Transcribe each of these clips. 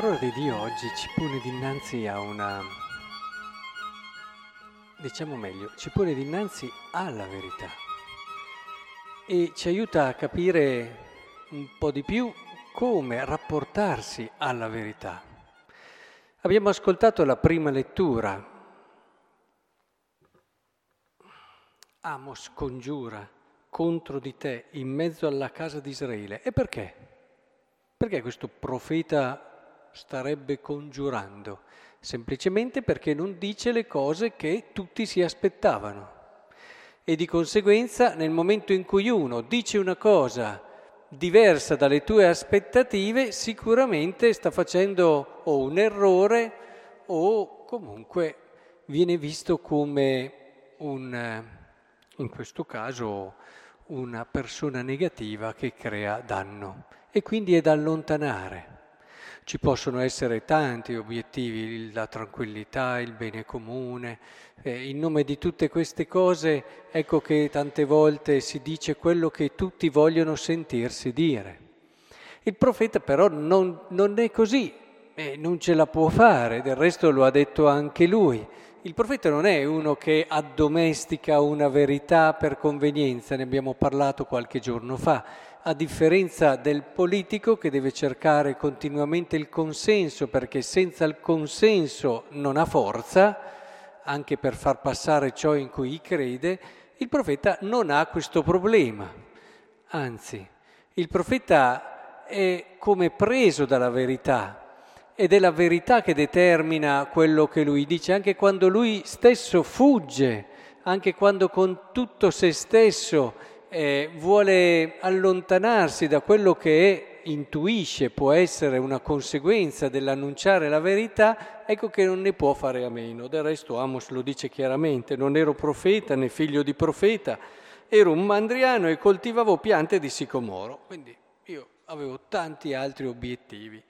parola di Dio oggi ci pone dinanzi a una, diciamo meglio, ci pone dinanzi alla verità e ci aiuta a capire un po' di più come rapportarsi alla verità. Abbiamo ascoltato la prima lettura. Amos congiura contro di te in mezzo alla casa di Israele. E perché? Perché questo profeta starebbe congiurando? Semplicemente perché non dice le cose che tutti si aspettavano. E di conseguenza nel momento in cui uno dice una cosa diversa dalle tue aspettative, sicuramente sta facendo o un errore o comunque viene visto come un, in questo caso, una persona negativa che crea danno e quindi è da allontanare. Ci possono essere tanti obiettivi, la tranquillità, il bene comune. Eh, in nome di tutte queste cose, ecco che tante volte si dice quello che tutti vogliono sentirsi dire. Il profeta però non, non è così, eh, non ce la può fare, del resto lo ha detto anche lui. Il profeta non è uno che addomestica una verità per convenienza, ne abbiamo parlato qualche giorno fa a differenza del politico che deve cercare continuamente il consenso, perché senza il consenso non ha forza, anche per far passare ciò in cui crede, il profeta non ha questo problema. Anzi, il profeta è come preso dalla verità ed è la verità che determina quello che lui dice, anche quando lui stesso fugge, anche quando con tutto se stesso eh, vuole allontanarsi da quello che è, intuisce può essere una conseguenza dell'annunciare la verità, ecco che non ne può fare a meno. Del resto Amos lo dice chiaramente, non ero profeta né figlio di profeta, ero un mandriano e coltivavo piante di sicomoro, quindi io avevo tanti altri obiettivi.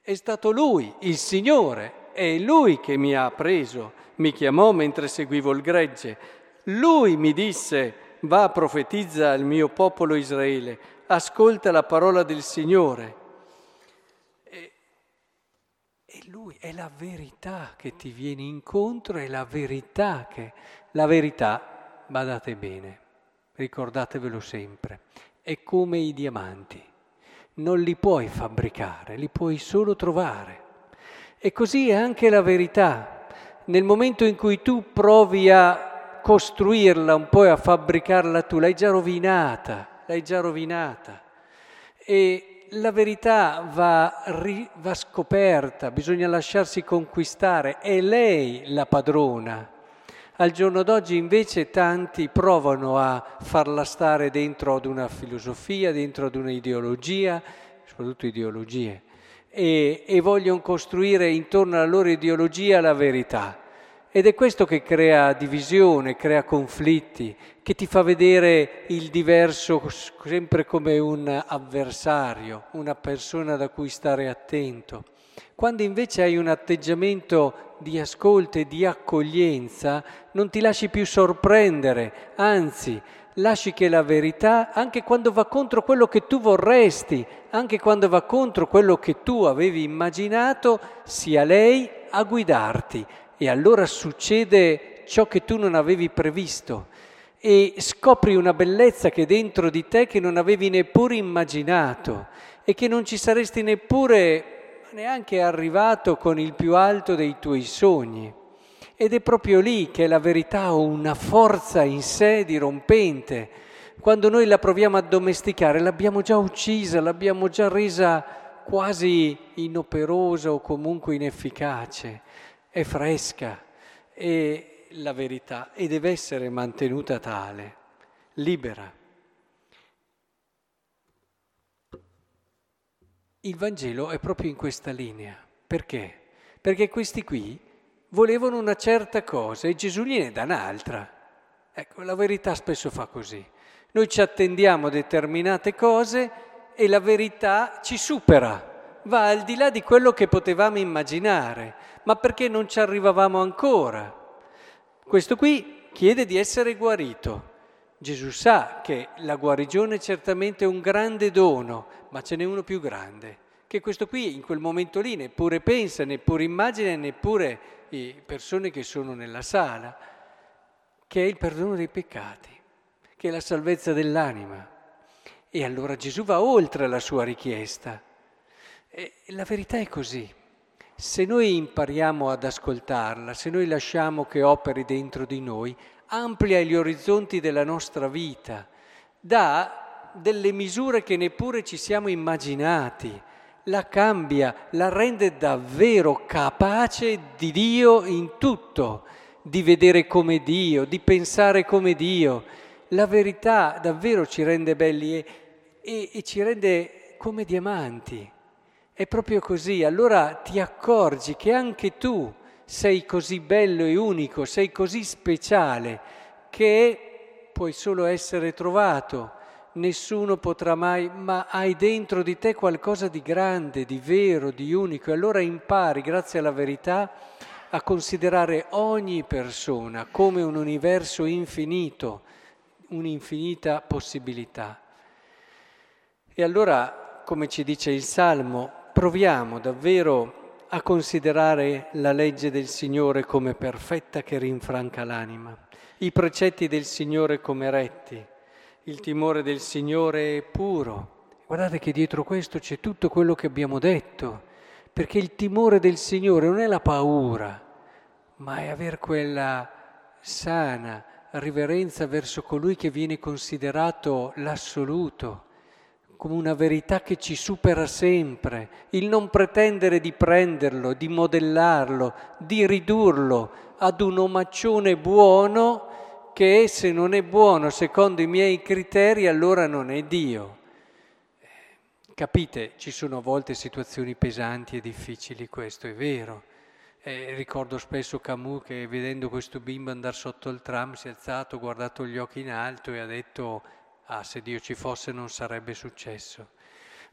È stato lui, il Signore, è lui che mi ha preso, mi chiamò mentre seguivo il gregge, lui mi disse va, profetizza al mio popolo Israele, ascolta la parola del Signore. E, e lui è la verità che ti viene incontro, è la verità che... La verità, badate bene, ricordatevelo sempre, è come i diamanti. Non li puoi fabbricare, li puoi solo trovare. E così è anche la verità. Nel momento in cui tu provi a costruirla un po' e a fabbricarla tu, l'hai già rovinata, l'hai già rovinata. E la verità va, ri, va scoperta, bisogna lasciarsi conquistare, è lei la padrona. Al giorno d'oggi invece tanti provano a farla stare dentro ad una filosofia, dentro ad un'ideologia, soprattutto ideologie, e, e vogliono costruire intorno alla loro ideologia la verità. Ed è questo che crea divisione, crea conflitti, che ti fa vedere il diverso sempre come un avversario, una persona da cui stare attento. Quando invece hai un atteggiamento di ascolto e di accoglienza, non ti lasci più sorprendere, anzi, lasci che la verità, anche quando va contro quello che tu vorresti, anche quando va contro quello che tu avevi immaginato, sia lei a guidarti e allora succede ciò che tu non avevi previsto e scopri una bellezza che è dentro di te che non avevi neppure immaginato e che non ci saresti neppure neanche arrivato con il più alto dei tuoi sogni. Ed è proprio lì che la verità ha una forza in sé dirompente. Quando noi la proviamo a domesticare, l'abbiamo già uccisa, l'abbiamo già resa quasi inoperosa o comunque inefficace è fresca, è la verità e deve essere mantenuta tale, libera. Il Vangelo è proprio in questa linea. Perché? Perché questi qui volevano una certa cosa e Gesù gliene dà un'altra. Ecco, la verità spesso fa così. Noi ci attendiamo determinate cose e la verità ci supera va al di là di quello che potevamo immaginare, ma perché non ci arrivavamo ancora. Questo qui chiede di essere guarito. Gesù sa che la guarigione è certamente un grande dono, ma ce n'è uno più grande, che questo qui in quel momento lì neppure pensa, neppure immagina, neppure le persone che sono nella sala, che è il perdono dei peccati, che è la salvezza dell'anima. E allora Gesù va oltre la sua richiesta. E la verità è così. Se noi impariamo ad ascoltarla, se noi lasciamo che operi dentro di noi, amplia gli orizzonti della nostra vita, dà delle misure che neppure ci siamo immaginati, la cambia, la rende davvero capace di Dio in tutto, di vedere come Dio, di pensare come Dio. La verità davvero ci rende belli e, e, e ci rende come diamanti. È proprio così, allora ti accorgi che anche tu sei così bello e unico, sei così speciale che puoi solo essere trovato, nessuno potrà mai, ma hai dentro di te qualcosa di grande, di vero, di unico e allora impari, grazie alla verità, a considerare ogni persona come un universo infinito, un'infinita possibilità. E allora, come ci dice il Salmo, proviamo davvero a considerare la legge del Signore come perfetta che rinfranca l'anima, i precetti del Signore come retti, il timore del Signore è puro. Guardate che dietro questo c'è tutto quello che abbiamo detto, perché il timore del Signore non è la paura, ma è aver quella sana riverenza verso colui che viene considerato l'assoluto come una verità che ci supera sempre, il non pretendere di prenderlo, di modellarlo, di ridurlo ad un omaccione buono che se non è buono secondo i miei criteri allora non è Dio. Capite, ci sono a volte situazioni pesanti e difficili, questo è vero. Eh, ricordo spesso Camus che vedendo questo bimbo andare sotto il tram si è alzato, guardato gli occhi in alto e ha detto ah se Dio ci fosse non sarebbe successo,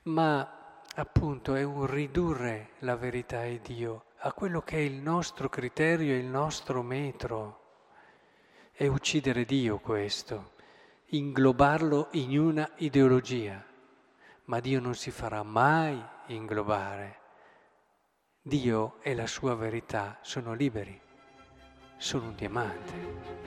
ma appunto è un ridurre la verità e Dio a quello che è il nostro criterio, il nostro metro. È uccidere Dio questo, inglobarlo in una ideologia, ma Dio non si farà mai inglobare. Dio e la sua verità sono liberi, sono un diamante.